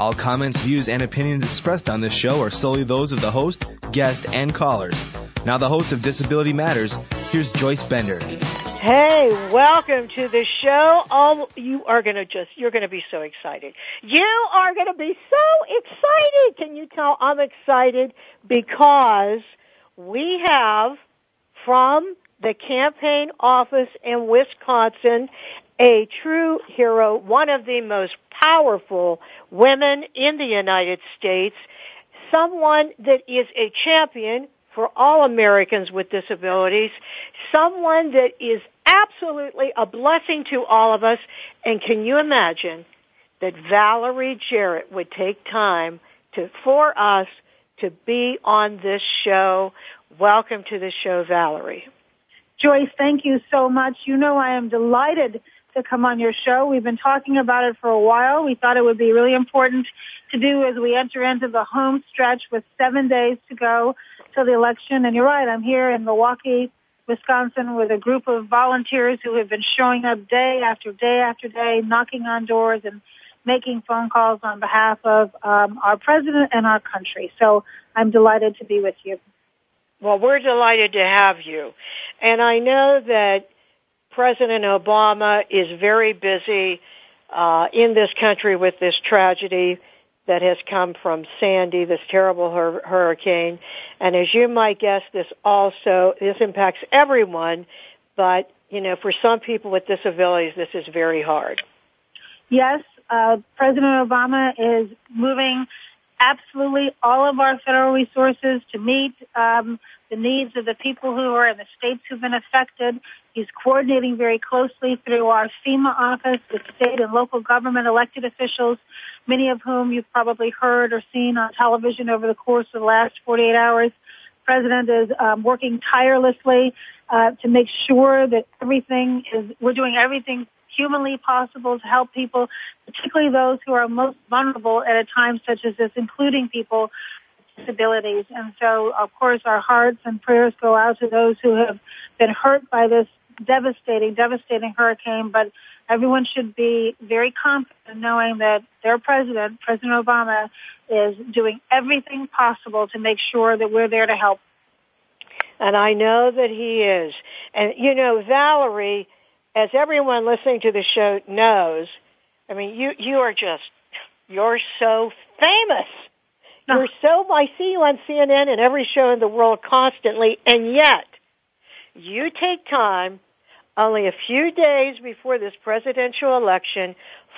All comments, views, and opinions expressed on this show are solely those of the host, guest, and callers. Now, the host of Disability Matters, here's Joyce Bender. Hey, welcome to the show. Oh, you are going to just, you're going to be so excited. You are going to be so excited. Can you tell I'm excited? Because we have from the campaign office in Wisconsin a true hero, one of the most powerful women in the United States, someone that is a champion for all Americans with disabilities, someone that is absolutely a blessing to all of us. And can you imagine that Valerie Jarrett would take time to, for us to be on this show? Welcome to the show, Valerie. Joyce, thank you so much. You know I am delighted to come on your show. We've been talking about it for a while. We thought it would be really important to do as we enter into the home stretch with seven days to go till the election. And you're right, I'm here in Milwaukee, Wisconsin with a group of volunteers who have been showing up day after day after day, knocking on doors and making phone calls on behalf of um, our president and our country. So I'm delighted to be with you. Well, we're delighted to have you. And I know that President Obama is very busy uh, in this country with this tragedy that has come from Sandy, this terrible hur- hurricane. And as you might guess, this also, this impacts everyone, but, you know, for some people with disabilities, this is very hard. Yes, uh, President Obama is moving absolutely all of our federal resources to meet um, the needs of the people who are in the states who've been affected. He's coordinating very closely through our FEMA office with state and local government elected officials, many of whom you've probably heard or seen on television over the course of the last 48 hours. The President is um, working tirelessly uh, to make sure that everything is, we're doing everything humanly possible to help people, particularly those who are most vulnerable at a time such as this, including people disabilities. And so, of course, our hearts and prayers go out to those who have been hurt by this devastating, devastating hurricane. But everyone should be very confident knowing that their president, President Obama, is doing everything possible to make sure that we're there to help. And I know that he is. And you know, Valerie, as everyone listening to the show knows, I mean, you you are just you're so famous. You're so I see you on CNN and every show in the world constantly, and yet you take time only a few days before this presidential election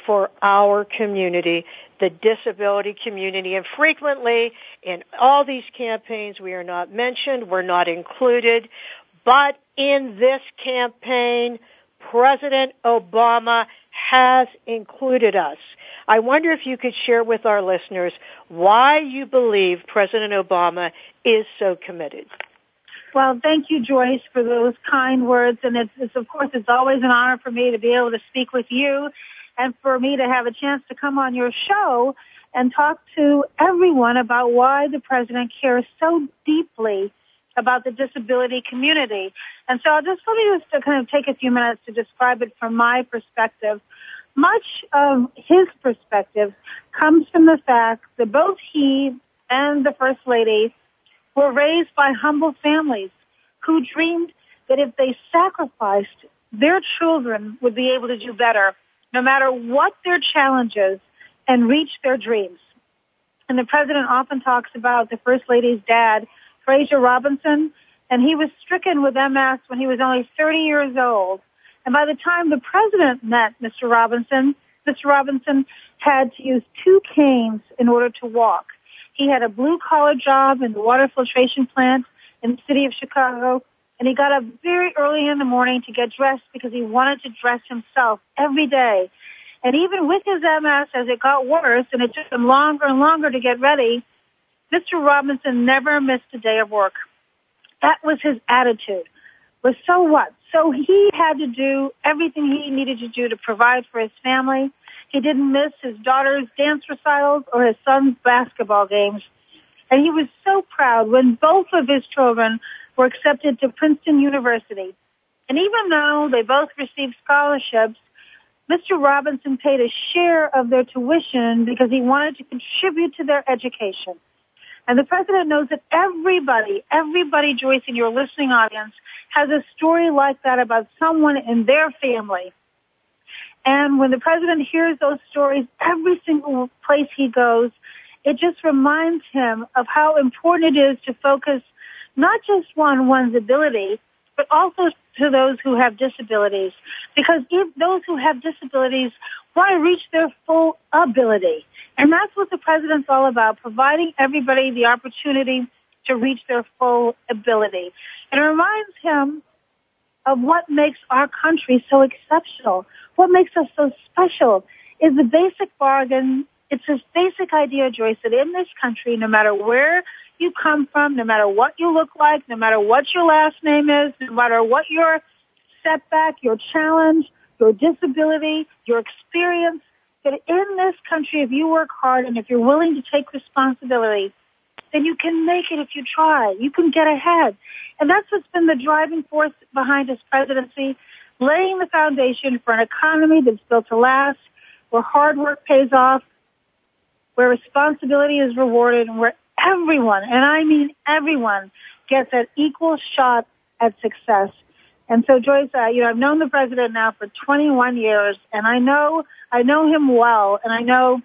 for our community, the disability community. And frequently in all these campaigns, we are not mentioned, we're not included. But in this campaign, President Obama has included us. I wonder if you could share with our listeners why you believe President Obama is so committed. Well, thank you, Joyce, for those kind words. And it's, it's, of course, it's always an honor for me to be able to speak with you and for me to have a chance to come on your show and talk to everyone about why the president cares so deeply about the disability community. And so I'll just let me just kind of take a few minutes to describe it from my perspective. Much of his perspective comes from the fact that both he and the First Lady were raised by humble families who dreamed that if they sacrificed, their children would be able to do better, no matter what their challenges, and reach their dreams. And the president often talks about the First Lady's dad Fraser Robinson, and he was stricken with MS when he was only 30 years old. And by the time the president met Mr. Robinson, Mr. Robinson had to use two canes in order to walk. He had a blue collar job in the water filtration plant in the city of Chicago, and he got up very early in the morning to get dressed because he wanted to dress himself every day. And even with his MS, as it got worse and it took him longer and longer to get ready, Mr. Robinson never missed a day of work. That was his attitude. Was so what? So he had to do everything he needed to do to provide for his family. He didn't miss his daughter's dance recitals or his son's basketball games. And he was so proud when both of his children were accepted to Princeton University. And even though they both received scholarships, Mr. Robinson paid a share of their tuition because he wanted to contribute to their education. And the president knows that everybody, everybody, Joyce, in your listening audience has a story like that about someone in their family. And when the president hears those stories, every single place he goes, it just reminds him of how important it is to focus not just on one's ability, but also to those who have disabilities. Because if those who have disabilities want to reach their full ability. And that's what the president's all about, providing everybody the opportunity to reach their full ability. And it reminds him of what makes our country so exceptional. What makes us so special is the basic bargain. It's this basic idea, Joyce, that in this country, no matter where you come from, no matter what you look like, no matter what your last name is, no matter what your setback, your challenge, your disability, your experience, that in this country, if you work hard and if you're willing to take responsibility, then you can make it if you try. You can get ahead. And that's what's been the driving force behind his presidency, laying the foundation for an economy that's built to last, where hard work pays off, where responsibility is rewarded, and where everyone, and I mean everyone, gets an equal shot at success. And so, Joyce, uh, you know, I've known the president now for 21 years, and I know, I know him well, and I know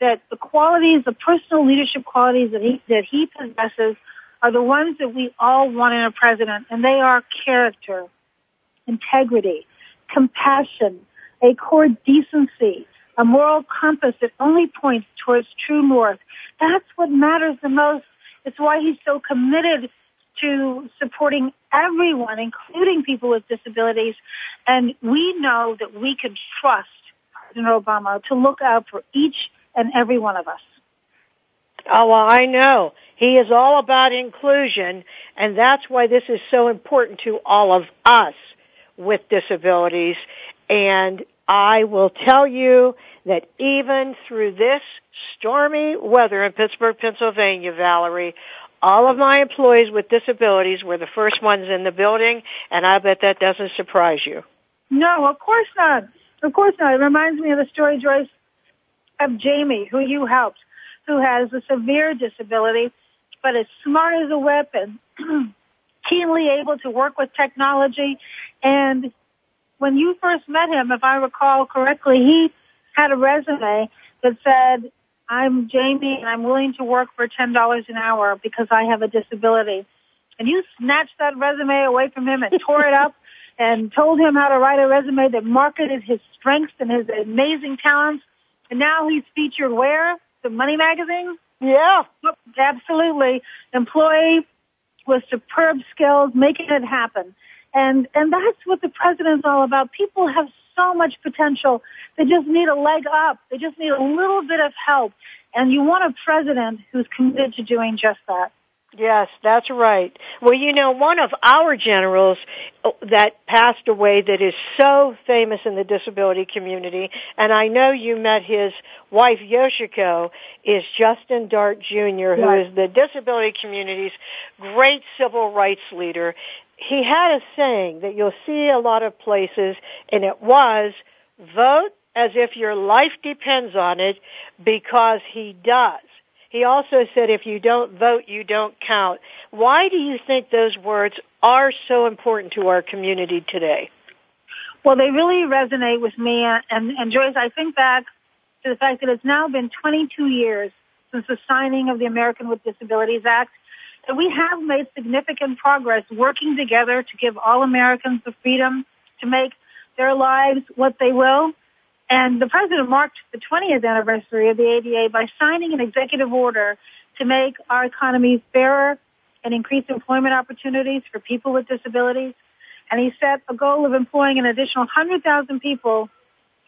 that the qualities, the personal leadership qualities that he that he possesses, are the ones that we all want in a president, and they are character, integrity, compassion, a core decency, a moral compass that only points towards true north. That's what matters the most. It's why he's so committed to supporting everyone, including people with disabilities. And we know that we can trust President Obama to look out for each and every one of us. Oh, well, I know. He is all about inclusion, and that's why this is so important to all of us with disabilities. And I will tell you that even through this stormy weather in Pittsburgh, Pennsylvania, Valerie, all of my employees with disabilities were the first ones in the building, and I bet that doesn't surprise you. No, of course not. Of course not. It reminds me of the story, Joyce, of Jamie, who you helped, who has a severe disability, but is smart as a whip and keenly able to work with technology. And when you first met him, if I recall correctly, he had a resume that said, I'm Jamie and I'm willing to work for $10 an hour because I have a disability. And you snatched that resume away from him and tore it up and told him how to write a resume that marketed his strengths and his amazing talents. And now he's featured where? The Money magazine? Yeah. Absolutely. Employee with superb skills, making it happen. And, and that's what the president's all about. People have so much potential. They just need a leg up. They just need a little bit of help. And you want a president who's committed to doing just that. Yes, that's right. Well, you know, one of our generals uh, that passed away that is so famous in the disability community, and I know you met his wife Yoshiko, is Justin Dart Jr., who Right. is the disability community's great civil rights leader. He had a saying that you'll see a lot of places, and it was, vote as if your life depends on it, because he does. He also said, if you don't vote, you don't count. Why do you think those words are so important to our community today? Well, they really resonate with me. And, and Joyce, I think back to the fact that it's now been 22 years since the signing of the American with Disabilities Act. We have made significant progress working together to give all Americans the freedom to make their lives what they will. And the president marked the 20th anniversary of the ADA by signing an executive order to make our economy fairer, and increase employment opportunities for people with disabilities. And he set a goal of employing an additional 100,000 people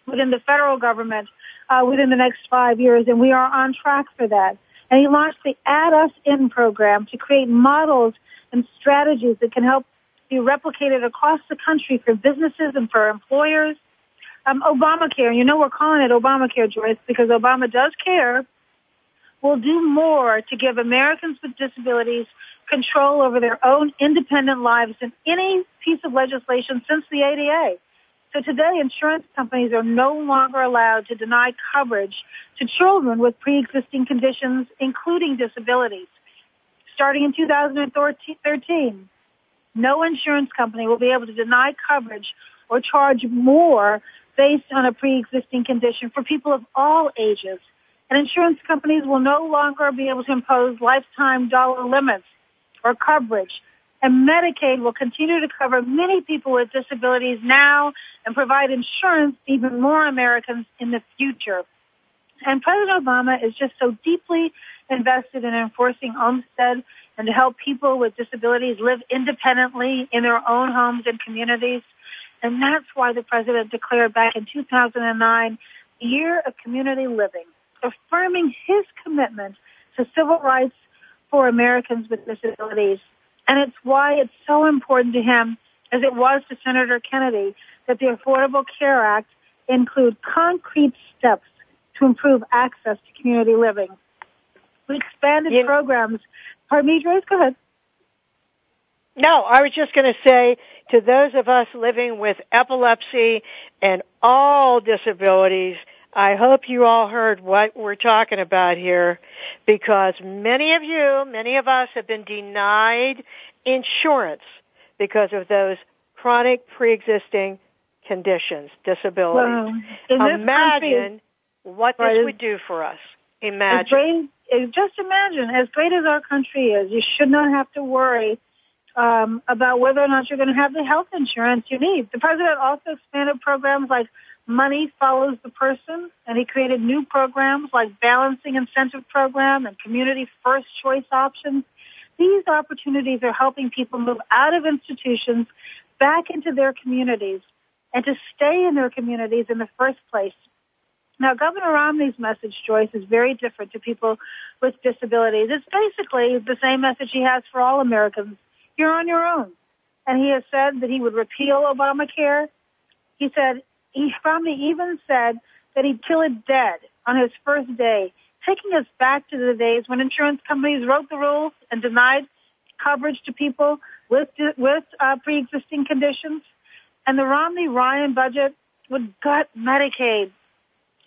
within the federal government uh, within the next five years, and we are on track for that. And he launched the Add Us In program to create models and strategies that can help be replicated across the country for businesses and for employers. Um, Obamacare, you know we're calling it Obamacare, Joyce, because Obama does care, will do more to give Americans with disabilities control over their own independent lives than any piece of legislation since the ADA. So today, insurance companies are no longer allowed to deny coverage to children with pre-existing conditions, including disabilities. Starting in 2013, no insurance company will be able to deny coverage or charge more based on a pre-existing condition for people of all ages. And insurance companies will no longer be able to impose lifetime dollar limits or coverage and Medicaid will continue to cover many people with disabilities now and provide insurance to even more Americans in the future. And President Obama is just so deeply invested in enforcing Olmstead and to help people with disabilities live independently in their own homes and communities. And that's why the president declared back in 2009 the year of community living, affirming his commitment to civil rights for Americans with disabilities. And it's why it's so important to him, as it was to Senator Kennedy, that the Affordable Care Act include concrete steps to improve access to community living. We expanded you, programs. Pardon me, Joyce, go ahead. No, I was just going to say to those of us living with epilepsy and all disabilities, I hope you all heard what we're talking about here because many of you, many of us have been denied insurance because of those chronic pre-existing conditions, disabilities. Well, Imagine what this right, would do for us. Imagine. Great, just imagine, as great as our country is, you should not have to worry um, about whether or not you're going to have the health insurance you need. The president also expanded programs like money follows the person, and he created new programs like balancing incentive program and community first choice options. These opportunities are helping people move out of institutions back into their communities and to stay in their communities in the first place. Now, Governor Romney's message, Joyce, is very different to people with disabilities. It's basically the same message he has for all Americans. You're on your own. And he has said that he would repeal Obamacare. He said he probably even said that he'd kill it dead on his first day, taking us back to the days when insurance companies wrote the rules and denied coverage to people with with uh, pre-existing conditions. And the Romney-Ryan budget would gut Medicaid,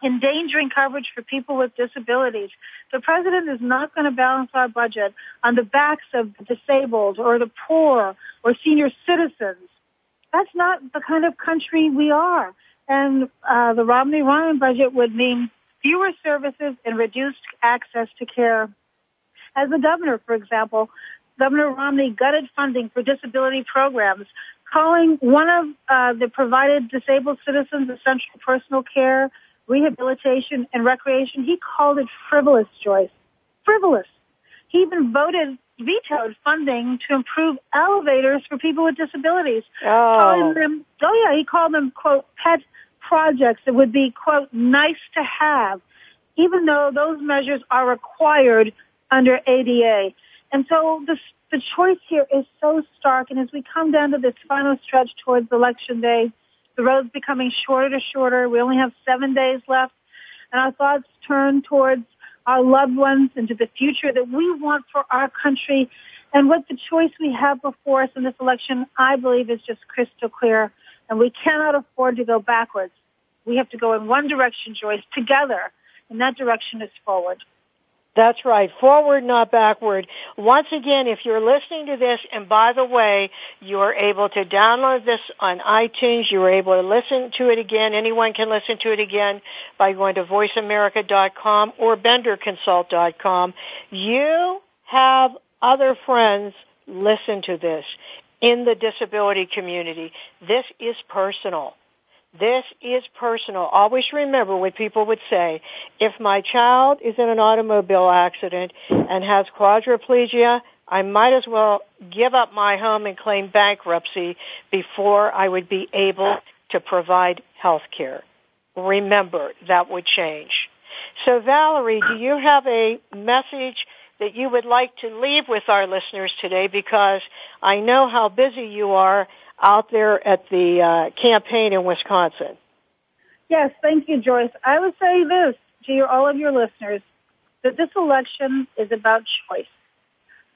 endangering coverage for people with disabilities. The president is not going to balance our budget on the backs of the disabled or the poor or senior citizens. That's not the kind of country we are. And uh, the Romney-Ryan budget would mean fewer services and reduced access to care. As the governor, for example, Governor Romney gutted funding for disability programs, calling one of uh, the provided disabled citizens essential personal care, rehabilitation, and recreation. He called it frivolous, Joyce. Frivolous. He even voted, vetoed funding to improve elevators for people with disabilities. Oh. Calling them, oh yeah, he called them, quote, pet projects that would be, quote, nice to have, even though those measures are required under ADA. And so the, the choice here is so stark. And as we come down to this final stretch towards election day, the road's becoming shorter to shorter. We only have seven days left. And our thoughts turn towards our loved ones and to the future that we want for our country. And what the choice we have before us in this election, I believe, is just crystal clear. And we cannot afford to go backwards. We have to go in one direction, Joyce, together. And that direction is forward. That's right. Forward, not backward. Once again, if you're listening to this, and by the way, you're able to download this on iTunes, you're able to listen to it again. Anyone can listen to it again by going to voiceamerica.com or benderconsult.com. You have other friends listen to this in the disability community. This is personal. This is personal. Always remember what people would say. If my child is in an automobile accident and has quadriplegia, I might as well give up my home and claim bankruptcy before I would be able to provide health care. Remember, that would change. So Valerie, do you have a message that you would like to leave with our listeners today? Because I know how busy you are out there at the uh, campaign in Wisconsin. Yes, thank you, Joyce. I would say this to all of your listeners, that this election is about choice.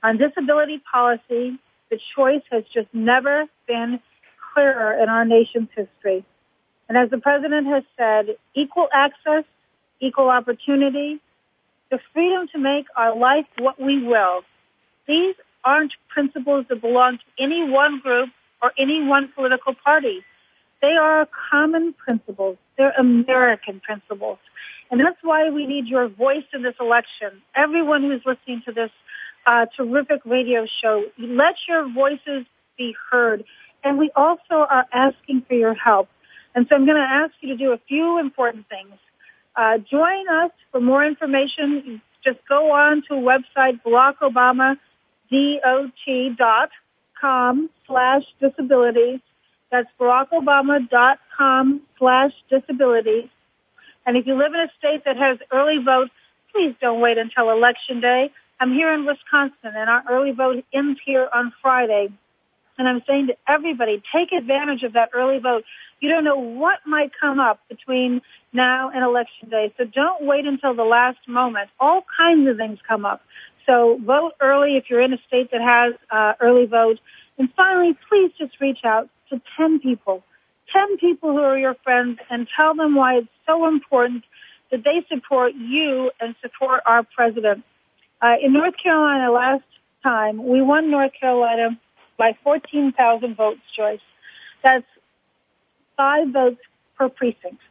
On disability policy, the choice has just never been clearer in our nation's history. And as the President has said, equal access, equal opportunity, the freedom to make our life what we will. These aren't principles that belong to any one group or any one political party. They are common principles. They're American principles. And that's why we need your voice in this election. Everyone who's listening to this uh, terrific radio show, let your voices be heard. And we also are asking for your help. And so I'm going to ask you to do a few important things. Uh, join us for more information. Just go on to website Barack Obama dot com slash disabilities. That's barackobama.com slash disabilities. And if you live in a state that has early vote, please don't wait until election day. I'm here in Wisconsin and our early vote ends here on Friday. And I'm saying to everybody, take advantage of that early vote. You don't know what might come up between now and election day. So don't wait until the last moment. All kinds of things come up. So vote early if you're in a state that has uh, early vote. And finally, please just reach out to 10 people 10 people who are your friends and tell them why it's so important that they support you and support our president. Uh, in North Carolina last time, we won North Carolina by 14,000 votes, Joyce. That's five votes per precinct.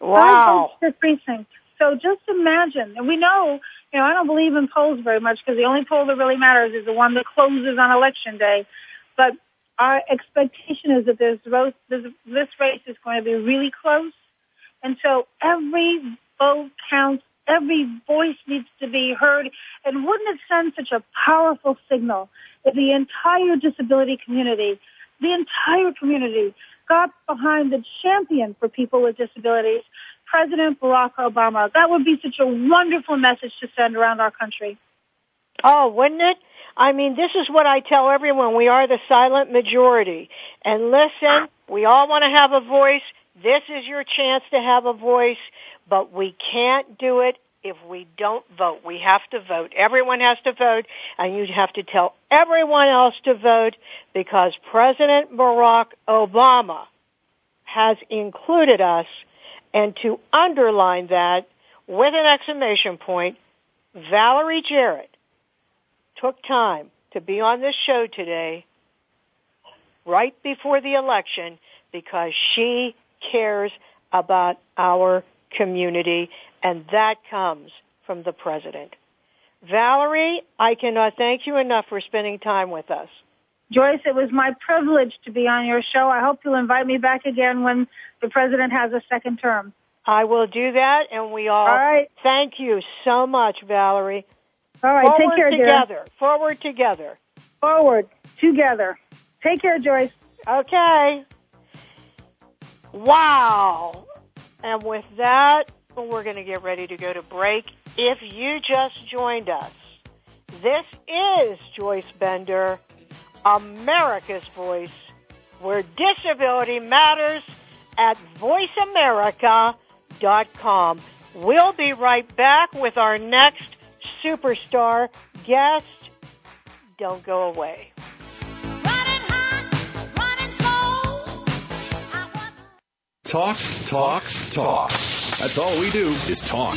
Wow. Five votes per precinct. So just imagine, and we know, you know, I don't believe in polls very much because the only poll that really matters is the one that closes on election day. But our expectation is that this, this, this race is going to be really close. And so every vote counts. Every voice needs to be heard. And wouldn't it send such a powerful signal if the entire disability community, the entire community got behind the champion for people with disabilities, President Barack Obama? That would be such a wonderful message to send around our country. Oh, wouldn't it? I mean, this is what I tell everyone. We are the silent majority. And listen, we all want to have a voice. This is your chance to have a voice, but we can't do it if we don't vote. We have to vote. Everyone has to vote, and you have to tell everyone else to vote because President Barack Obama has included us. And to underline that with an exclamation point, Valerie Jarrett took time to be on this show today right before the election because she cares about our community and that comes from the president. Valerie, I cannot thank you enough for spending time with us. Joyce, it was my privilege to be on your show. I hope you'll invite me back again when the president has a second term. I will do that, and we all, all right. thank you so much, Valerie. All right, Forward take care, together. Dear. Forward together. Forward together. Take care, Joyce. Okay. Wow. And with that, we're going to get ready to go to break. If you just joined us, this is Joyce Bender, America's Voice, where disability matters at voiceamerica.com. We'll be right back with our next superstar guest. Don't go away. Talk, talk, talk. That's all we do is talk.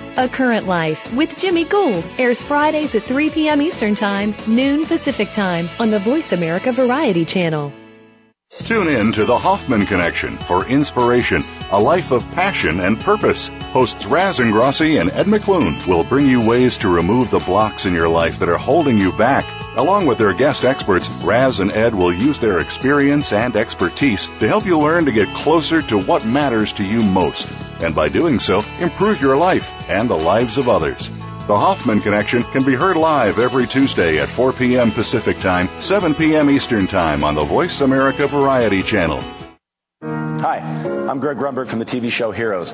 A Current Life with Jimmy Gould airs Fridays at 3 p.m. Eastern Time, noon Pacific Time on the Voice America Variety Channel. Tune in to the Hoffman Connection for inspiration, a life of passion and purpose. Hosts Raz Ingrasci and Ed McClune will bring you ways to remove the blocks in your life that are holding you back. Along with their guest experts, Raz and Ed will use their experience and expertise to help you learn to get closer to what matters to you most. And by doing so, improve your life and the lives of others. The Hoffman Connection can be heard live every Tuesday at 4 p.m. Pacific Time, 7 p.m. Eastern Time on the Voice America Variety Channel. Hi, I'm Greg Grunberg from the TV show Heroes.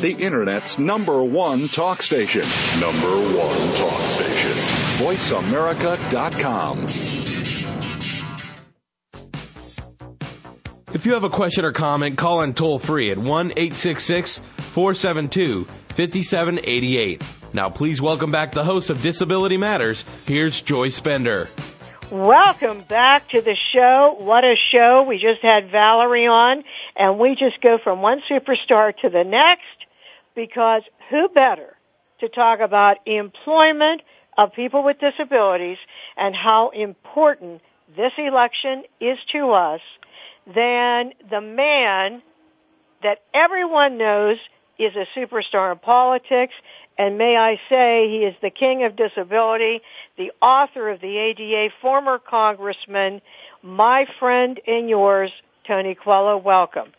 the Internet's number one talk station. Number one talk station. VoiceAmerica.com. If you have a question or comment, call in toll free at 1 866 472 5788. Now, please welcome back the host of Disability Matters. Here's Joyce Bender. Welcome back to the show. What a show. We just had Valerie on, and we just go from one superstar to the next because who better to talk about employment of people with disabilities and how important this election is to us than the man that everyone knows is a superstar in politics. And may I say, he is the king of disability, the author of the ADA, former congressman, my friend and yours, Tony Coelho. Welcome.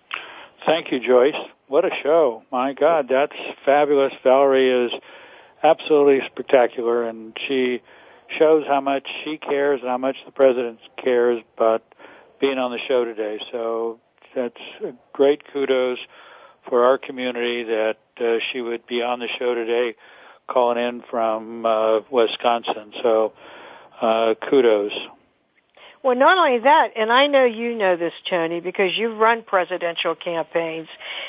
Thank you, Joyce. What a show. My God, that's fabulous. Valerie is absolutely spectacular and she shows how much she cares and how much the president cares about being on the show today. So that's great kudos for our community that uh, she would be on the show today calling in from uh, Wisconsin. So uh, kudos. Well, not only that, and I know you know this, Tony, because you've run presidential campaigns.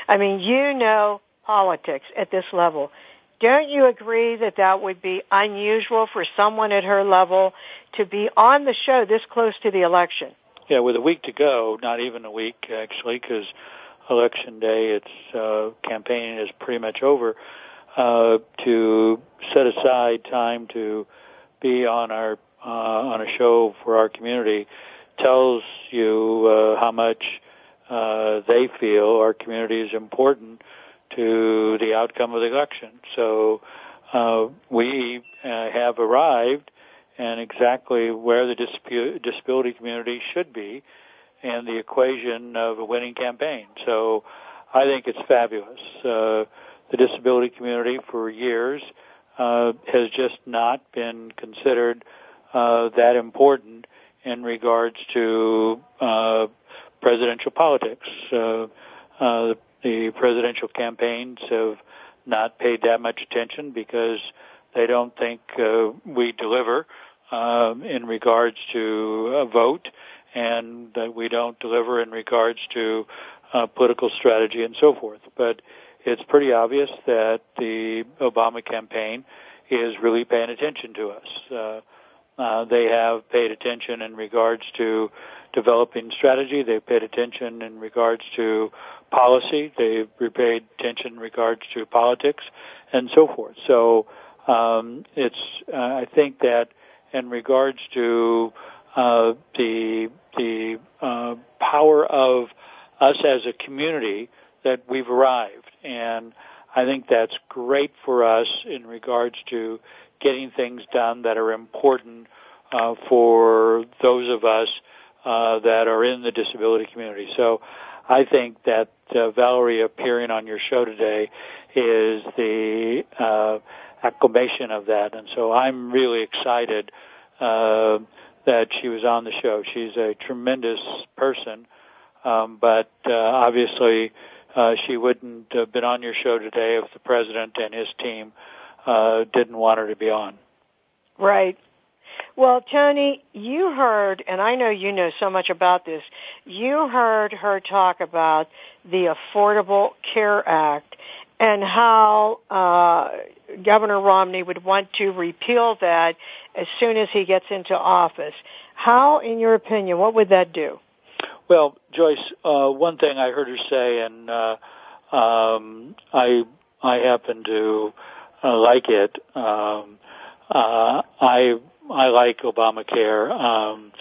I mean, you know politics at this level. Don't you agree that that would be unusual for someone at her level to be on the show this close to the election? Yeah, with a week to go, not even a week actually, because election day, it's uh, campaigning is pretty much over. Uh, to set aside time to be on our uh, on a show for our community tells you uh, how much uh, they feel our community is important to the outcome of the election. So uh, we uh, have arrived and exactly where the disability community should be in the equation of a winning campaign. So I think it's fabulous. Uh, the disability community for years uh, has just not been considered that important in regards to uh, presidential politics. Uh, uh, the presidential campaigns have not paid that much attention because they don't think uh, we deliver um, in regards to a vote, and that we don't deliver in regards to uh, political strategy and so forth. But it's pretty obvious that the Obama campaign is really paying attention to us. Uh, uh, they have paid attention in regards to developing strategy. They've paid attention in regards to policy. They've paid attention in regards to politics and so forth. So um, it's uh, I think that in regards to uh, the the uh, power of us as a community that we've arrived and I think that's great for us in regards to getting things done that are important uh, for those of us uh, that are in the disability community. So I think that uh, Valerie appearing on your show today is the uh, acclamation of that, and so I'm really excited uh, that she was on the show. She's a tremendous person, um, but uh, obviously uh, she wouldn't have been on your show today if the president and his team uh, didn't want her to be on. Right. Well, Tony, you heard, and I know you know so much about this, you heard her talk about the Affordable Care Act and how uh, Governor Romney would want to repeal that as soon as he gets into office. How, in your opinion, what would that do? Well, Joyce, uh, one thing I heard her say, and uh, um, I I happen to like it. Um, uh, I I like Obamacare. Um,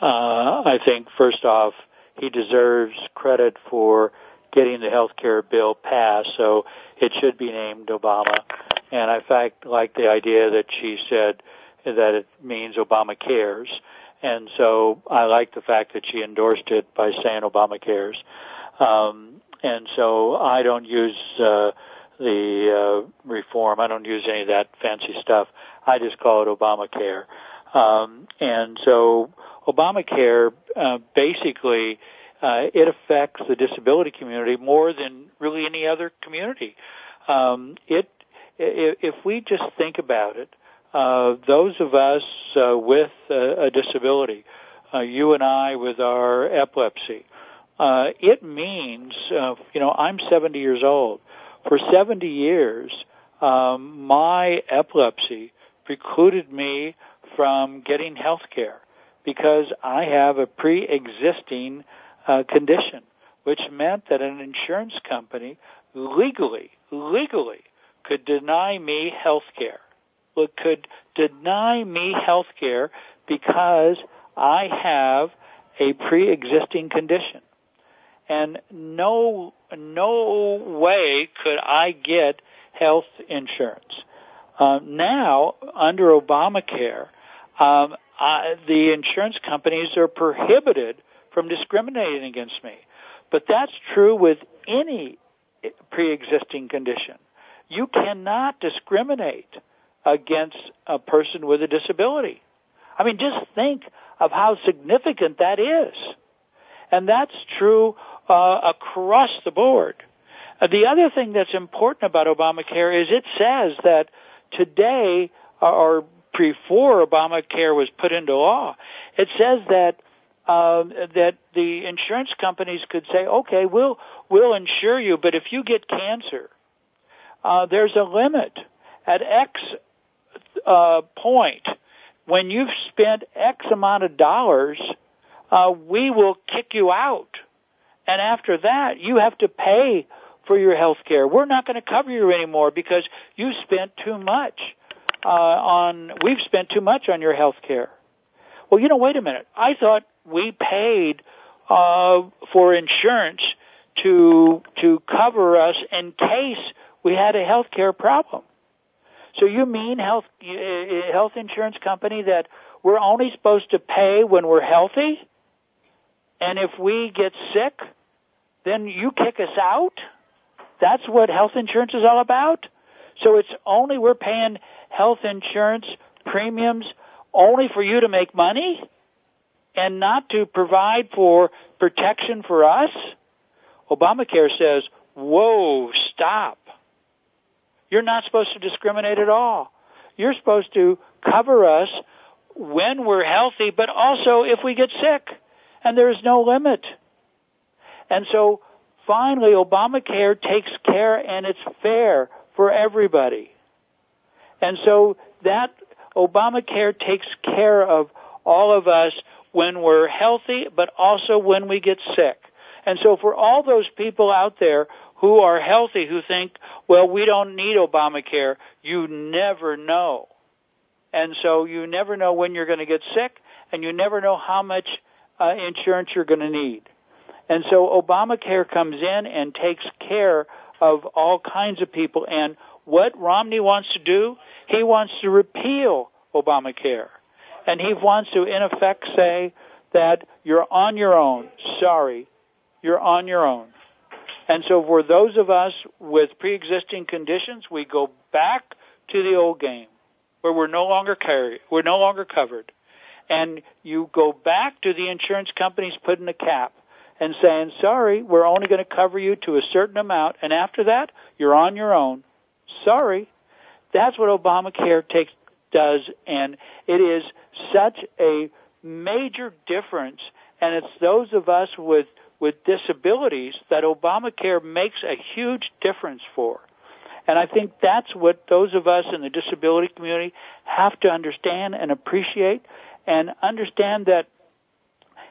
uh, I think first off, he deserves credit for getting the health care bill passed, so it should be named Obama. And I, fact, like the idea that she said that it means Obama cares. And so I like the fact that she endorsed it by saying Obama cares. Um, and so I don't use uh, the uh, reform. I don't use any of that fancy stuff. I just call it Obamacare. Um, and so Obamacare uh, basically uh, it affects the disability community more than really any other community. Um, it if we just think about it, uh, those of us uh, with a, a disability, uh, you and I with our epilepsy, uh, it means, uh, you know, I'm 70 years old. For 70 years, um, my epilepsy precluded me from getting health care because I have a pre-existing uh, condition, which meant that an insurance company legally, legally could deny me health care. Could deny me health care because I have a pre-existing condition. And no, no way could I get health insurance. Uh, now, under Obamacare, um, I, the insurance companies are prohibited from discriminating against me. But that's true with any pre-existing condition. You cannot discriminate against a person with a disability. I mean, just think of how significant that is. And that's true uh, across the board. Uh, the other thing that's important about Obamacare is it says that today, or before Obamacare was put into law, it says that um, that the insurance companies could say, okay, we'll we'll insure you, but if you get cancer, uh, there's a limit at X uh, point when you've spent X amount of dollars, uh, we will kick you out, and after that, you have to pay for your health care. We're not going to cover you anymore because you spent too much uh, on. We've spent too much on your health care. Well, you know, wait a minute. I thought we paid uh, for insurance to to cover us in case we had a health care problem. So you mean health uh, health insurance company that we're only supposed to pay when we're healthy, and if we get sick, then you kick us out? That's what health insurance is all about. So it's only we're paying health insurance premiums only for you to make money? and not to provide for protection for us? Obamacare says, whoa, stop. You're not supposed to discriminate at all. You're supposed to cover us when we're healthy, but also if we get sick. And there's no limit. And so finally Obamacare takes care and it's fair for everybody. And so that Obamacare takes care of all of us when we're healthy, but also when we get sick. And so for all those people out there who are healthy who think, well, we don't need Obamacare, you never know. And so you never know when you're going to get sick and you never know how much uh, insurance you're going to need. And so Obamacare comes in and takes care of all kinds of people. And what Romney wants to do, he wants to repeal Obamacare and he wants to, in effect, say that you're on your own. Sorry, you're on your own. And so for those of us with pre-existing conditions, we go back to the old game where we're no longer carry, we're no longer covered. And you go back to the insurance companies putting a cap and saying, sorry, we're only going to cover you to a certain amount. And after that, you're on your own. Sorry. That's what Obamacare takes, does. And it is such a major difference. And it's those of us with, with disabilities that Obamacare makes a huge difference for. And I think that's what those of us in the disability community have to understand and appreciate and understand that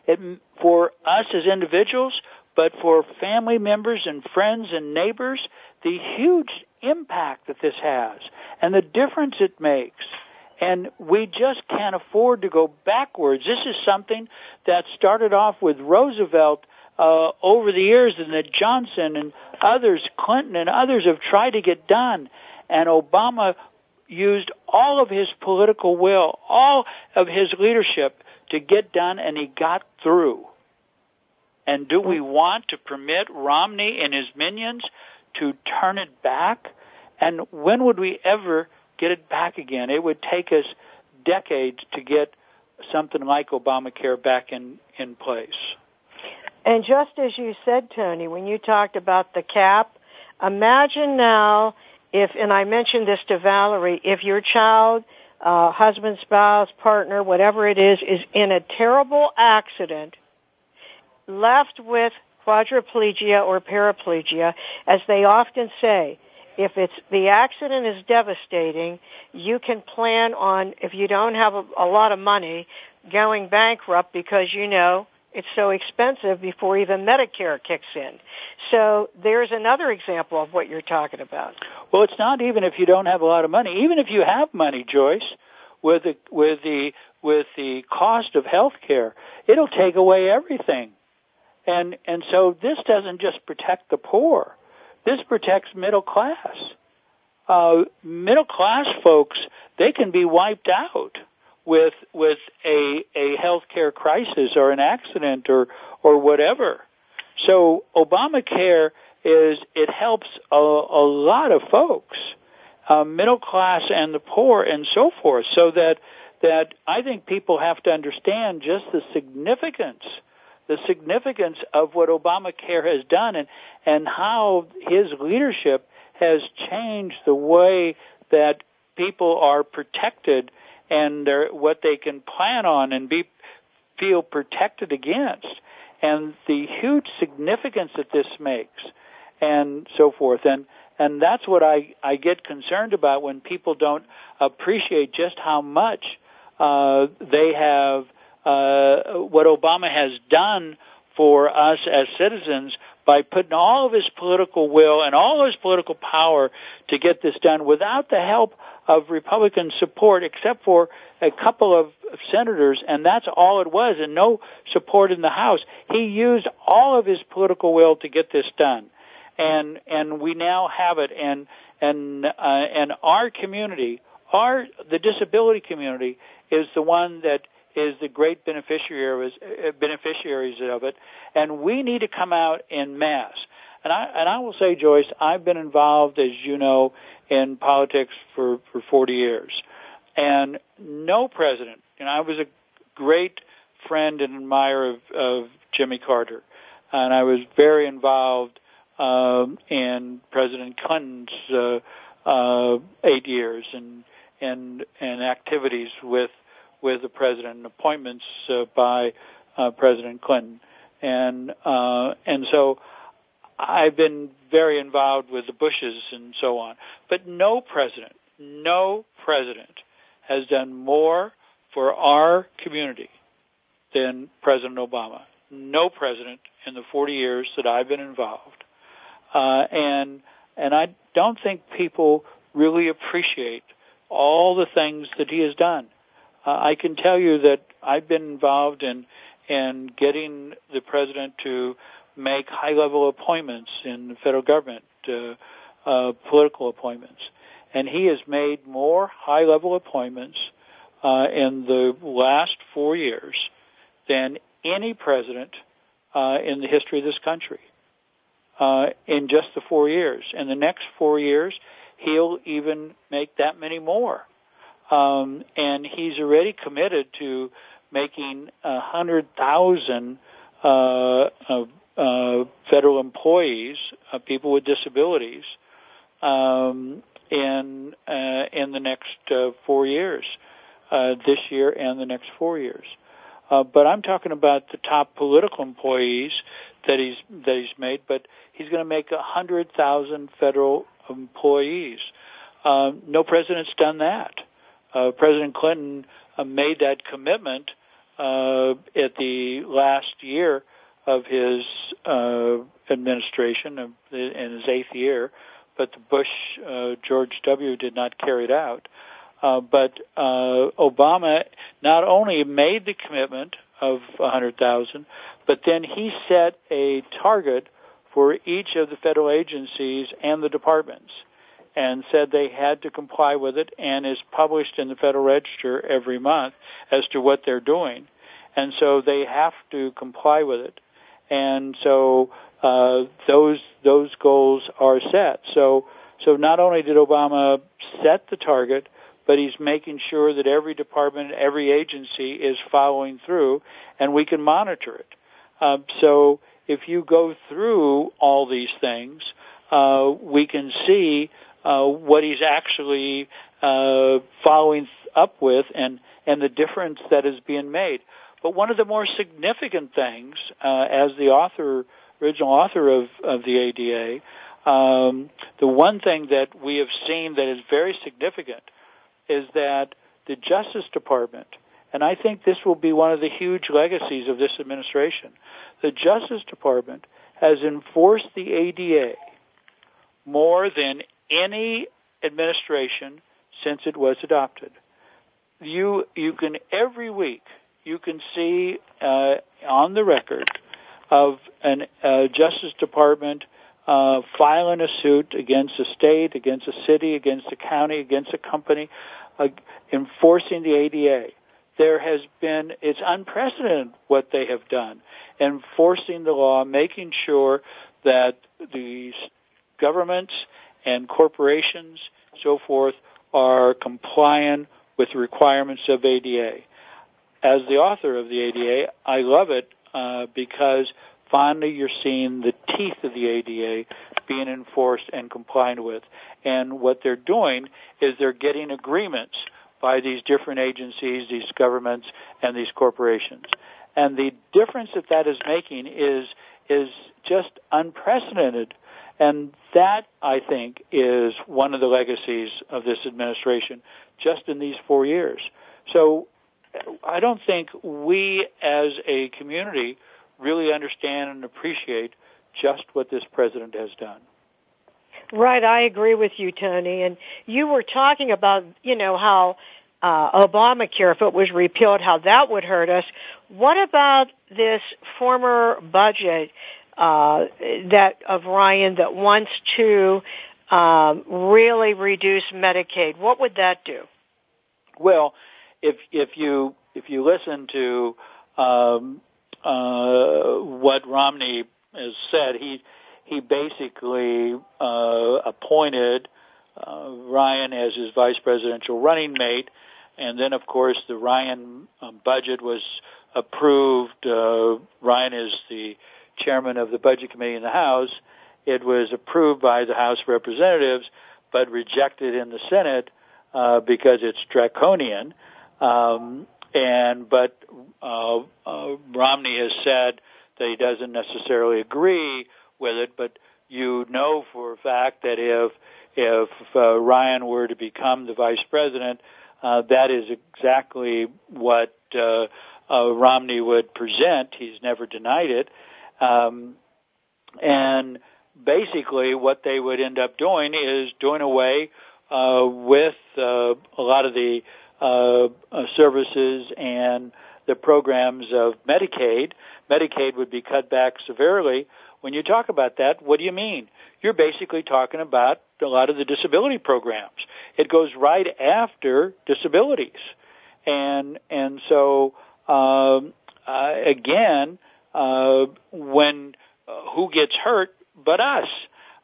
it, for us as individuals, but for family members and friends and neighbors, the huge impact that this has and the difference it makes. And we just can't afford to go backwards. This is something that started off with Roosevelt uh, over the years and that Johnson and others, Clinton and others have tried to get done. And Obama used all of his political will, all of his leadership to get done and he got through. And do we want to permit Romney and his minions to turn it back? And when would we ever get it back again? It would take us decades to get something like Obamacare back in, in place. And just as you said, Tony, when you talked about the cap, imagine now if, and I mentioned this to Valerie, if your child, uh, husband, spouse, partner, whatever it is, is in a terrible accident, left with quadriplegia or paraplegia, as they often say, if it's the accident is devastating, you can plan on if you don't have a, a lot of money going bankrupt because you know it's so expensive before even Medicare kicks in. So there's another example of what you're talking about. Well, it's not even if you don't have a lot of money. Even if you have money, Joyce, with the with the with the cost of health care, it'll take away everything. And and so this doesn't just protect the poor. This protects middle class. Uh, middle class folks, they can be wiped out with with a a healthcare crisis or an accident or or whatever. So Obamacare is it helps a, a lot of folks, uh, middle class and the poor and so forth. So that that I think people have to understand just the significance the significance of what Obamacare has done and and how his leadership has changed the way that people are protected and what they can plan on and be feel protected against, and the huge significance that this makes, and so forth. And and that's what I I get concerned about when people don't appreciate just how much uh, they have uh, what Obama has done for us as citizens by putting all of his political will and all of his political power to get this done without the help of Republican support except for a couple of senators and that's all it was and no support in the House. He used all of his political will to get this done. And and we now have it and and uh, and our community, our the disability community is the one that is the great beneficiaries uh, beneficiaries of it and we need to come out in mass. And I and I will say Joyce, I've been involved as you know in politics for, for 40 years. And no president, you know, I was a great friend and admirer of, of Jimmy Carter. And I was very involved um, in President Clinton's uh, uh, eight years and and and activities with with the president and appointments uh, by uh, President Clinton and uh, and so I've been very involved with the Bushes and so on. But no president, no president has done more for our community than President Obama. No president in the 40 years that I've been involved. Uh, and, and I don't think people really appreciate all the things that he has done. Uh, I can tell you that I've been involved in, in getting the president to make high level appointments in the federal government, uh, uh, political appointments. And he has made more high level appointments uh, in the last four years than any president uh, in the history of this country uh, in just the four years. In the next four years, he'll even make that many more. Um, and he's already committed to making a hundred thousand uh, uh, federal employees, uh, people with disabilities, um, in uh, in the next uh, four years, uh, this year and the next four years. Uh, but I'm talking about the top political employees that he's that he's made. But he's going to make a hundred thousand federal employees. Uh, no president's done that. Uh, President Clinton uh, made that commitment uh, at the last year of his uh, administration, uh, in his eighth year, but the Bush uh, George W. did not carry it out. Uh, but uh, Obama not only made the commitment of 100,000, but then he set a target for each of the federal agencies and the departments and said they had to comply with it and is published in the Federal Register every month as to what they're doing. And so they have to comply with it. And so uh, those those goals are set. So so not only did Obama set the target, but he's making sure that every department, every agency is following through, and we can monitor it. Uh, so if you go through all these things, uh, we can see uh, what he's actually uh, following up with and, and the difference that is being made. But one of the more significant things, uh, as the author, original author of, of the ADA, um, the one thing that we have seen that is very significant is that the Justice Department, and I think this will be one of the huge legacies of this administration, the Justice Department has enforced the ADA more than any administration since it was adopted. You you can every week you can see uh, on the record of an uh, Justice Department uh, filing a suit against a state, against a city, against a county, against a company, uh, enforcing the ADA. There has been, it's unprecedented what they have done, enforcing the law, making sure that the governments and corporations, so forth, are compliant with the requirements of ADA. As the author of the ADA, I love it uh, because finally you're seeing the teeth of the ADA being enforced and complied with. And what they're doing is they're getting agreements by these different agencies, these governments, and these corporations. And the difference that that is making is is just unprecedented. And that, I think, is one of the legacies of this administration just in these four years. So I don't think we as a community really understand and appreciate just what this president has done. Right, I agree with you, Tony. And you were talking about, you know, how uh, Obamacare, if it was repealed, how that would hurt us. What about this former budget uh, that of Ryan that wants to um, really reduce Medicaid? What would that do? Well, if if you if you listen to um, uh, what Romney has said, he he basically uh, appointed uh, Ryan as his vice presidential running mate, and then of course the Ryan um, budget was approved. Uh, Ryan is the chairman of the budget committee in the House. It was approved by the House of Representatives, but rejected in the Senate uh, because it's draconian. Um, and but uh, uh, Romney has said that he doesn't necessarily agree with it, but you know for a fact that if if uh, Ryan were to become the vice president, uh, that is exactly what uh, uh, Romney would present. He's never denied it, um, and basically what they would end up doing is doing away uh, with uh, a lot of the uh, uh, services and the programs of Medicaid. Medicaid would be cut back severely. When you talk about that, what do you mean? You're basically talking about a lot of the disability programs. It goes right after disabilities, and and so um, uh, again, uh, when uh, who gets hurt but us.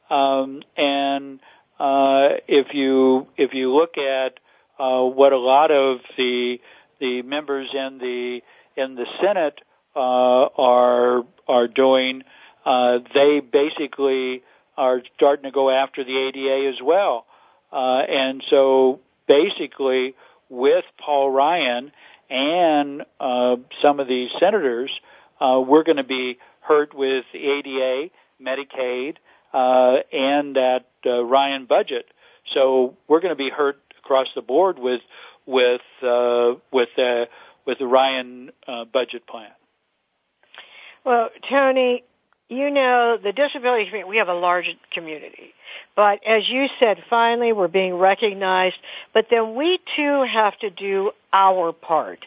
Um, and uh, if you if you look at uh, what a lot of the the members in the in the Senate uh, are are doing, uh, they basically are starting to go after the ADA as well. Uh, and so basically, with Paul Ryan and uh, some of these senators, uh, we're going to be hurt with ADA, Medicaid, uh, and that uh, Ryan budget. So we're going to be hurt across the board with with uh, with the with the Ryan uh, budget plan. Well, Tony, you know the disability community. We have a large community, but as you said, finally we're being recognized. But then we too have to do our part.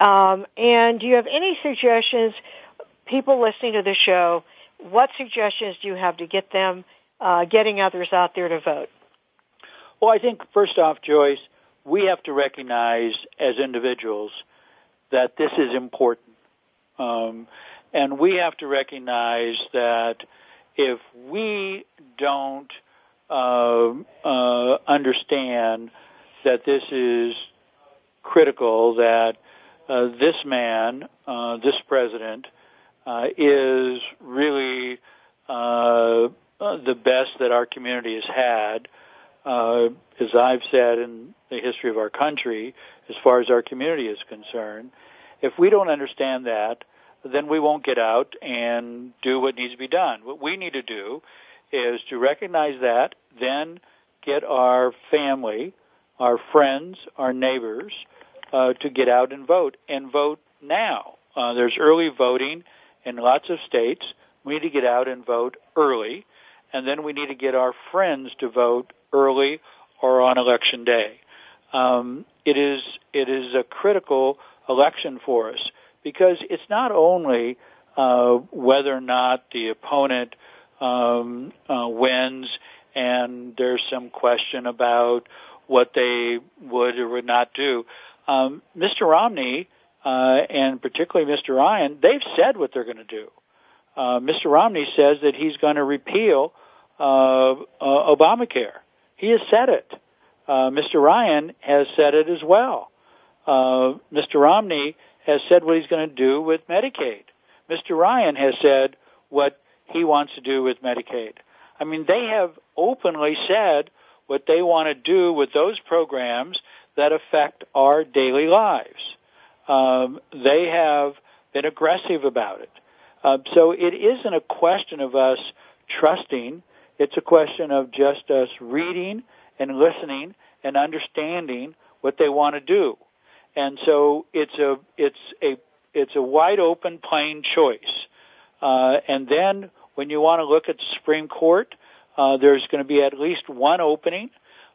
Um, and do you have any suggestions? People listening to the show, what suggestions do you have to get them uh, getting others out there to vote? Well, I think first off, Joyce, we have to recognize as individuals that this is important. Um, and we have to recognize that if we don't uh, uh, understand that this is critical, that uh, this man, uh, this president, uh, is really uh, the best that our community has had, uh, as I've said in the history of our country, as far as our community is concerned. If we don't understand that, then we won't get out and do what needs to be done. What we need to do is to recognize that, then get our family, our friends, our neighbors uh, to get out and vote and vote now. Uh, there's early voting in lots of states. We need to get out and vote early, and then we need to get our friends to vote early or on election day. Um, it is it is a critical election for us because it's not only uh, whether or not the opponent um, uh, wins and there's some question about what they would or would not do. Um, Mr. Romney uh, and particularly Mr. Ryan, they've said what they're going to do. Uh, Mr. Romney says that he's going to repeal uh, Obamacare. He has said it. Uh, Mr. Ryan has said it as well. Uh, Mr. Romney has said what he's going to do with Medicaid. Mr. Ryan has said what he wants to do with Medicaid. I mean, they have openly said what they want to do with those programs that affect our daily lives. Um, they have been aggressive about it. Uh, so it isn't a question of us trusting. It's a question of just us reading and listening and understanding what they want to do. And so it's a it's a it's a wide open plain choice. Uh, and then when you want to look at the Supreme Court, uh, there's going to be at least one opening,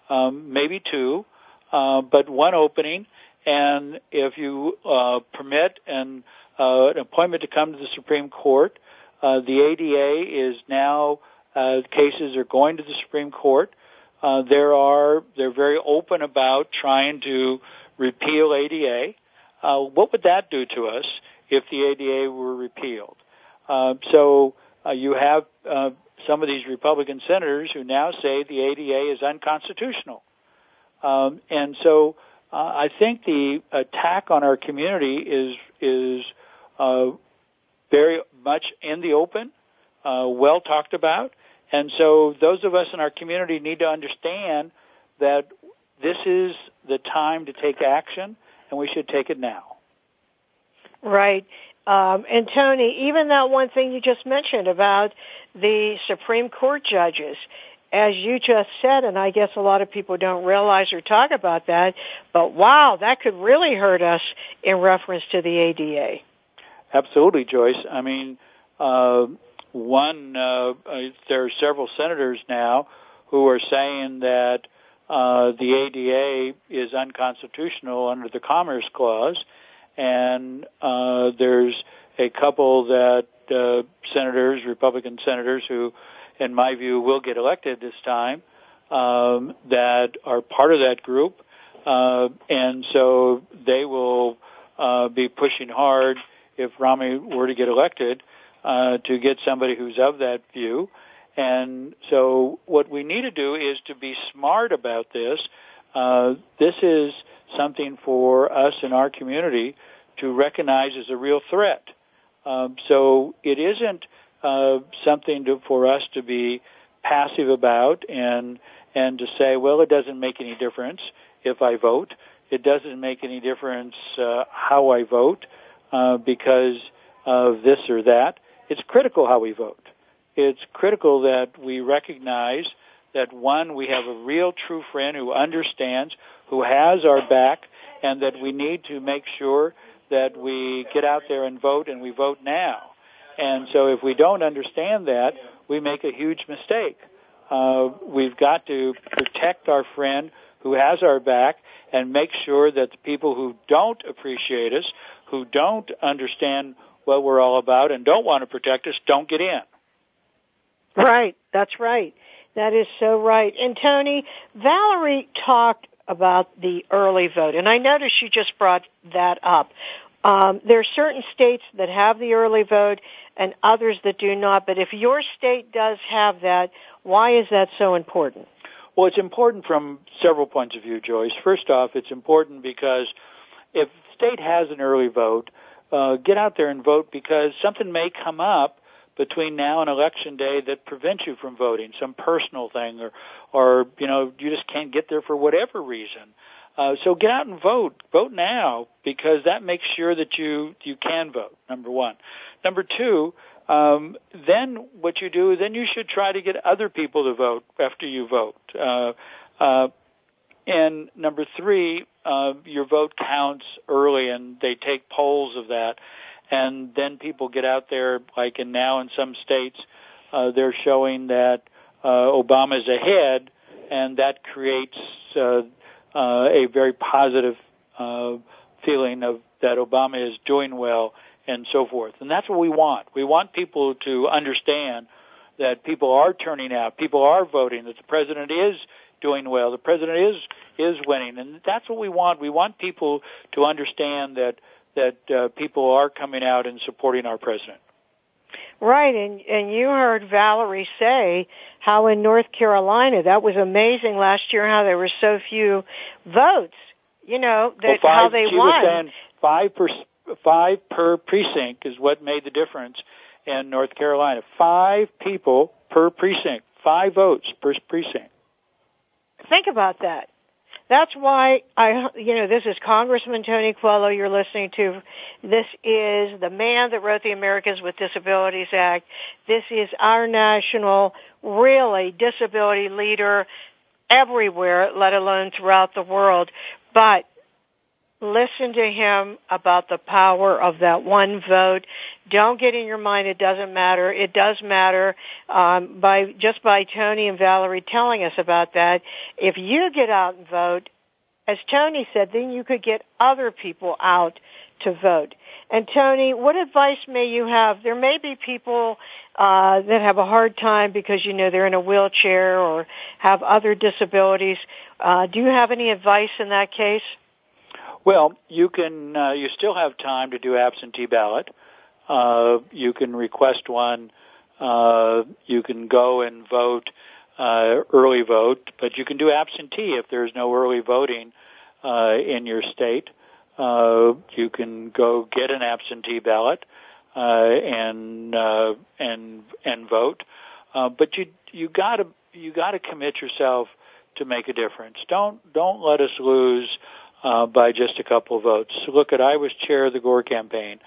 um, maybe two, uh, but one opening. And if you uh, permit an, uh, an appointment to come to the Supreme Court, uh, the ADA is now uh, cases are going to the Supreme Court. Uh, there are they're very open about trying to repeal ADA. Uh, what would that do to us if the ADA were repealed? Uh, so uh, you have uh, some of these Republican senators who now say the ADA is unconstitutional. Um, and so uh, I think the attack on our community is is uh, very much in the open, uh, well talked about, and so those of us in our community need to understand that this is the time to take action, and we should take it now. Right. Um, and Tony, even that one thing you just mentioned about the Supreme Court judges, as you just said, and I guess a lot of people don't realize or talk about that, but wow, that could really hurt us in reference to the ADA. Absolutely, Joyce. I mean, uh, one, uh, uh, there are several senators now who are saying that uh, the ADA is unconstitutional under the Commerce Clause, and uh, there's a couple that uh, senators, Republican senators, who, in my view, will get elected this time, um, that are part of that group, uh, and so they will uh, be pushing hard if Romney were to get elected, uh, to get somebody who's of that view. And so what we need to do is to be smart about this. Uh, this is something for us in our community to recognize as a real threat. Um, so it isn't uh, something to, for us to be passive about and and to say, well, it doesn't make any difference if I vote. It doesn't make any difference uh, how I vote uh, because of this or that. It's critical how we vote. It's critical that we recognize that one, we have a real true friend who understands, who has our back, and that we need to make sure that we get out there and vote and we vote now. And so if we don't understand that, we make a huge mistake. Uh, we've got to protect our friend who has our back and make sure that the people who don't appreciate us, who don't understand what we're all about and don't want to protect us don't get in. Right. That's right. That is so right. And Tony, Valerie talked about the early vote, and I noticed you just brought that up. Um, there are certain states that have the early vote and others that do not. But if your state does have that, why is that so important? Well, it's important from several points of view, Joyce. First off, it's important because if state has an early vote, uh, get out there and vote because something may come up between now and election day that prevents you from voting, some personal thing, or, or you know, you just can't get there for whatever reason. Uh, so get out and vote. Vote now because that makes sure that you you can vote. Number one. Number two. Um, then what you do, then you should try to get other people to vote after you vote. Uh, uh, and number three, uh, your vote counts early, and they take polls of that, and then people get out there. Like in now in some states, uh, they're showing that uh, Obama is ahead, and that creates uh, uh, a very positive uh, feeling of that Obama is doing well and so forth. And that's what we want. We want people to understand that people are turning out, people are voting, that the president is doing well. The president is is winning, and that's what we want. We want people to understand that that uh, people are coming out and supporting our president. Right, and and you heard Valerie say how in North Carolina that was amazing last year how there were so few votes. You know that well, five, how they she won. Was saying five per five per precinct is what made the difference in North Carolina. Five people per precinct, five votes per precinct. Think about that. That's why I, you know, this is Congressman Tony Coelho you're listening to. This is the man that wrote the Americans with Disabilities Act. This is our national, really, disability leader everywhere, let alone throughout the world. But Listen to him about the power of that one vote. Don't get in your mind it doesn't matter. It does matter um, by just by Tony and Valerie telling us about that. If you get out and vote, as Tony said, then you could get other people out to vote. And Tony, what advice may you have? There may be people uh, that have a hard time because you know they're in a wheelchair or have other disabilities. Uh, do you have any advice in that case? Well, you can. Uh, you still have time to do absentee ballot. Uh, you can request one. Uh, you can go and vote uh, early vote, but you can do absentee if there's no early voting uh, in your state. Uh, you can go get an absentee ballot uh, and uh, and and vote. Uh, but you you got to you got to commit yourself to make a difference. Don't don't let us lose uh, by just a couple of votes. Look at I was chair of the Gore campaign,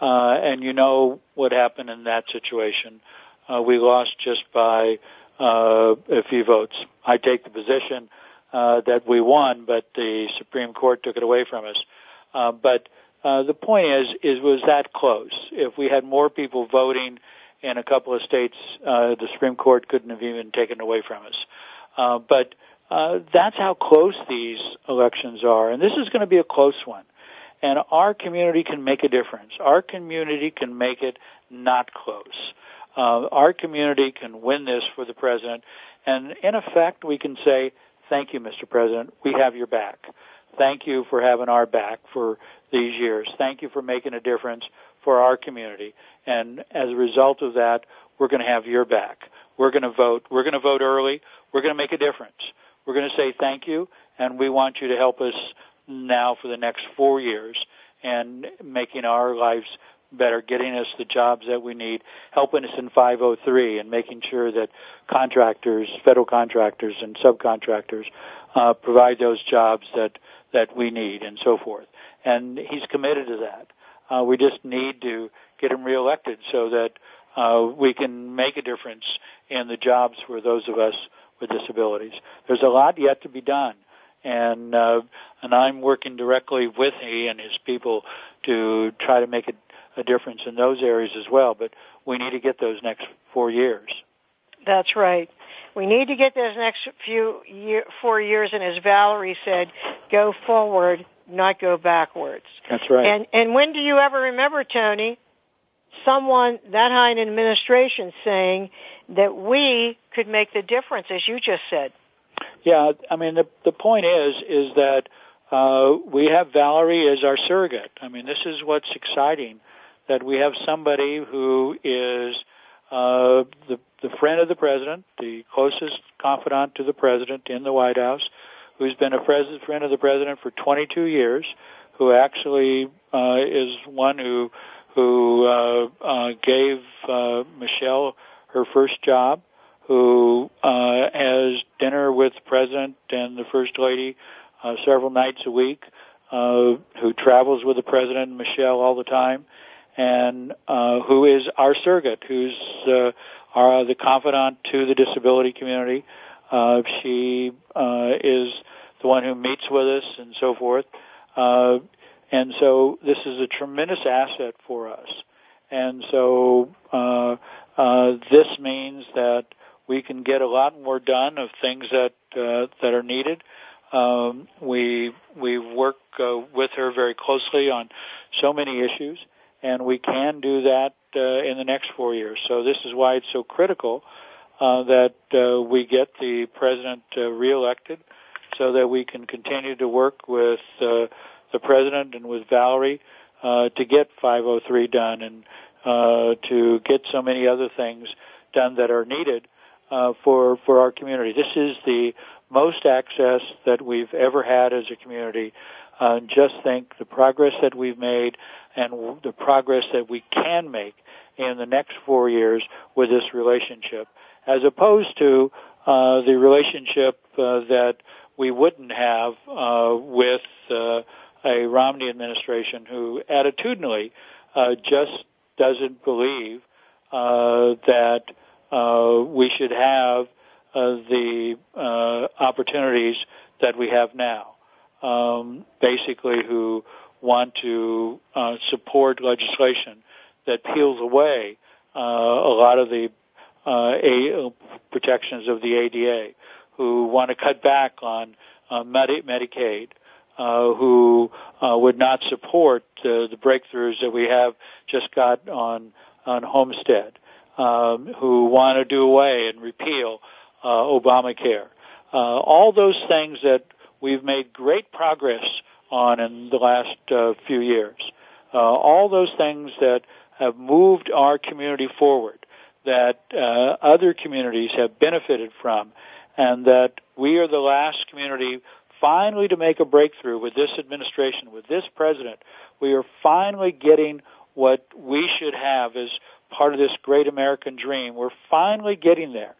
uh, and you know what happened in that situation. Uh, we lost just by uh, a few votes. I take the position uh, that we won, but the Supreme Court took it away from us. Uh, but uh, the point is, is was that close? If we had more people voting in a couple of states, uh, the Supreme Court couldn't have even taken it away from us. Uh, but uh, that's how close these elections are, and this is going to be a close one. And our community can make a difference. Our community can make it not close. Uh, our community can win this for the president, and in effect, we can say, "Thank you, Mr. President. We have your back. Thank you for having our back for these years. Thank you for making a difference for our community. And as a result of that, we're going to have your back. We're going to vote. We're going to vote early. We're going to make a difference. We're going to say thank you, and we want you to help us now for the next four years and making our lives better, getting us the jobs that we need, helping us in 503 and making sure that contractors, federal contractors and subcontractors uh, provide those jobs that, that we need and so forth. And he's committed to that. Uh, we just need to get him reelected so that uh, we can make a difference in the jobs for those of us with disabilities. There's a lot yet to be done, and uh, and I'm working directly with he and his people to try to make a, a difference in those areas as well. But we need to get those next four years. That's right. We need to get those next few year, four years, and as Valerie said, go forward, not go backwards. That's right. And and when do you ever remember, Tony, someone that high in administration saying that we could make the difference, as you just said. Yeah, I mean the the point is is that uh, we have Valerie as our surrogate. I mean this is what's exciting that we have somebody who is uh, the the friend of the president, the closest confidant to the president in the White House, who's been a pres- friend of the president for 22 years, who actually uh, is one who who uh, uh, gave uh, Michelle her first job, who uh, has dinner with the president and the first lady uh, several nights a week, uh, who travels with the president and Michelle all the time, and uh, who is our surrogate, who's uh, our, the confidant to the disability community. Uh, she uh, is the one who meets with us and so forth. Uh, and so this is a tremendous asset for us. And so uh, uh, this means that we can get a lot more done of things that uh, that are needed. Um, we we work uh, with her very closely on so many issues, and we can do that uh, in the next four years. So this is why it's so critical uh, that uh, we get the president uh, reelected, so that we can continue to work with uh, the president and with Valerie uh, to get 503 done and uh, to get so many other things done that are needed uh, for for our community. This is the most access that we've ever had as a community. Uh, just think the progress that we've made and the progress that we can make in the next four years with this relationship, as opposed to uh, the relationship uh, that we wouldn't have uh, with uh, a Romney administration who attitudinally uh, just doesn't believe uh, that uh, we should have uh, the uh, opportunities that we have now. Um, basically, who want to uh, support legislation that peels away uh, a lot of the uh, a- protections of the ADA, who want to cut back on uh, Medi- Medicaid, uh, who uh, would not support uh, the breakthroughs that we have just got on on Olmstead, um, who want to do away and repeal uh, Obamacare. Uh, all those things that we've made great progress on in the last uh, few years. Uh, all those things that have moved our community forward, that uh, other communities have benefited from, and that we are the last community finally to make a breakthrough with this administration, with this president. We are finally getting what we should have as part of this great American dream. We're finally getting there.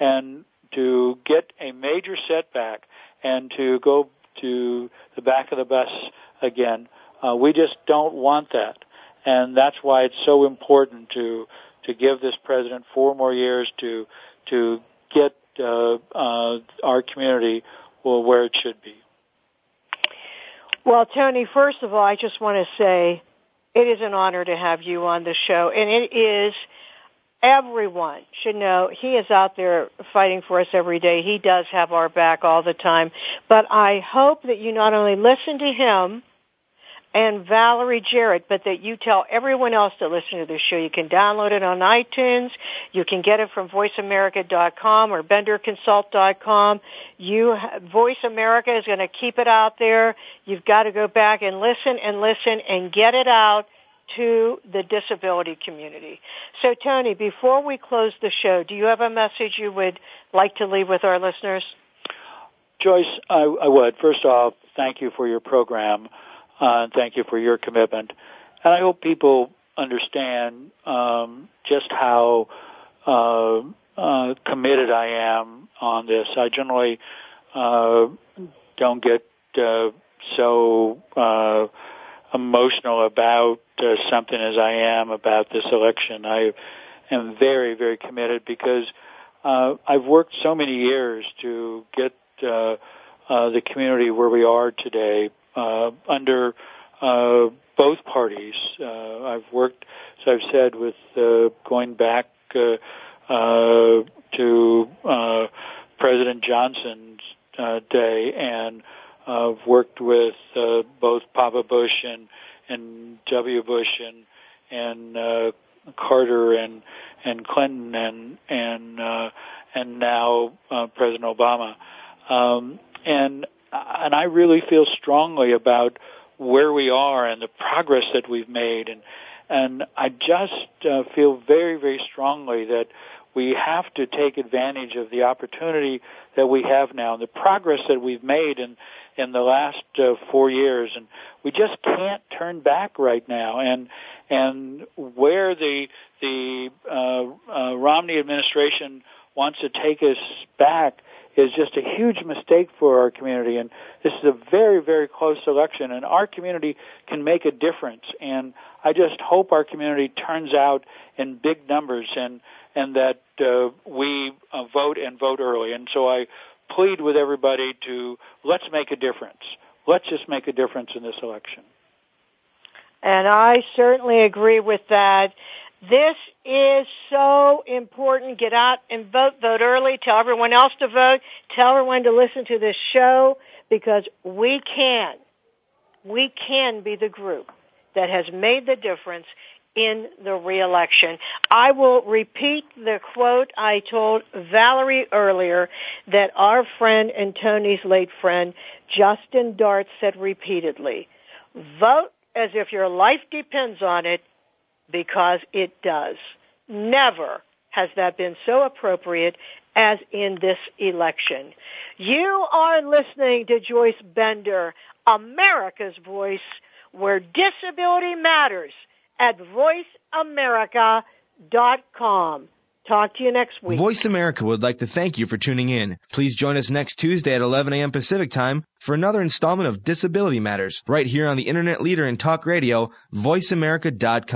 And to get a major setback and to go to the back of the bus again, uh, we just don't want that. And that's why it's so important to to give this president four more years to to get uh, uh, our community well, where it should be. Well, Tony, first of all, I just want to say it is an honor to have you on the show, and it is everyone should know he is out there fighting for us every day. He does have our back all the time. But I hope that you not only listen to him, and Valerie Jarrett, but that you tell everyone else to listen to this show. You can download it on iTunes. You can get it from voiceamerica.com or benderconsult.com. You, Voice America is going to keep it out there. You've got to go back and listen and listen and get it out to the disability community. So Tony, before we close the show, do you have a message you would like to leave with our listeners? Joyce, I, I would. First off, thank you for your program, uh, and thank you for your commitment. And I hope people understand um, just how uh, uh, committed I am on this. I generally uh, don't get uh, so uh, emotional about uh, something as I am about this election. I am very, very committed because uh, I've worked so many years to get uh, uh, the community where we are today under uh, both parties. Uh, I've worked, as I've said, with uh, going back uh, uh, to uh, President Johnson's uh, day, and I've worked with uh, both Papa Bush and and W. Bush and and uh, Carter and and Clinton and and uh, and now uh, President Obama. Um, and and I really feel strongly about where we are and the progress that we've made. And and I just uh, feel very very strongly that we have to take advantage of the opportunity that we have now and the progress that we've made in in the last uh, 4 years. And we just can't turn back right now. And and where the the uh, uh, Romney administration wants to take us back is just a huge mistake for our community. And this is a very, very close election, and our community can make a difference. And I just hope our community turns out in big numbers and and that uh, we uh, vote and vote early. And so I plead with everybody to let's make a difference. Let's just make a difference in this election. And I certainly agree with that. This is so important. Get out and vote. Vote early. Tell everyone else to vote. Tell everyone to listen to this show because we can. We can be the group that has made the difference in the reelection. I will repeat the quote I told Valerie earlier that our friend and Tony's late friend Justin Dart said repeatedly. Vote as if your life depends on it because it does. Never has that been so appropriate as in this election. You are listening to Joyce Bender, America's Voice, where disability matters at voiceamerica.com. Talk to you next week. Voice America would like to thank you for tuning in. Please join us next Tuesday at 11 a.m. Pacific Time for another installment of Disability Matters right here on the internet leader in talk radio, voiceamerica.com.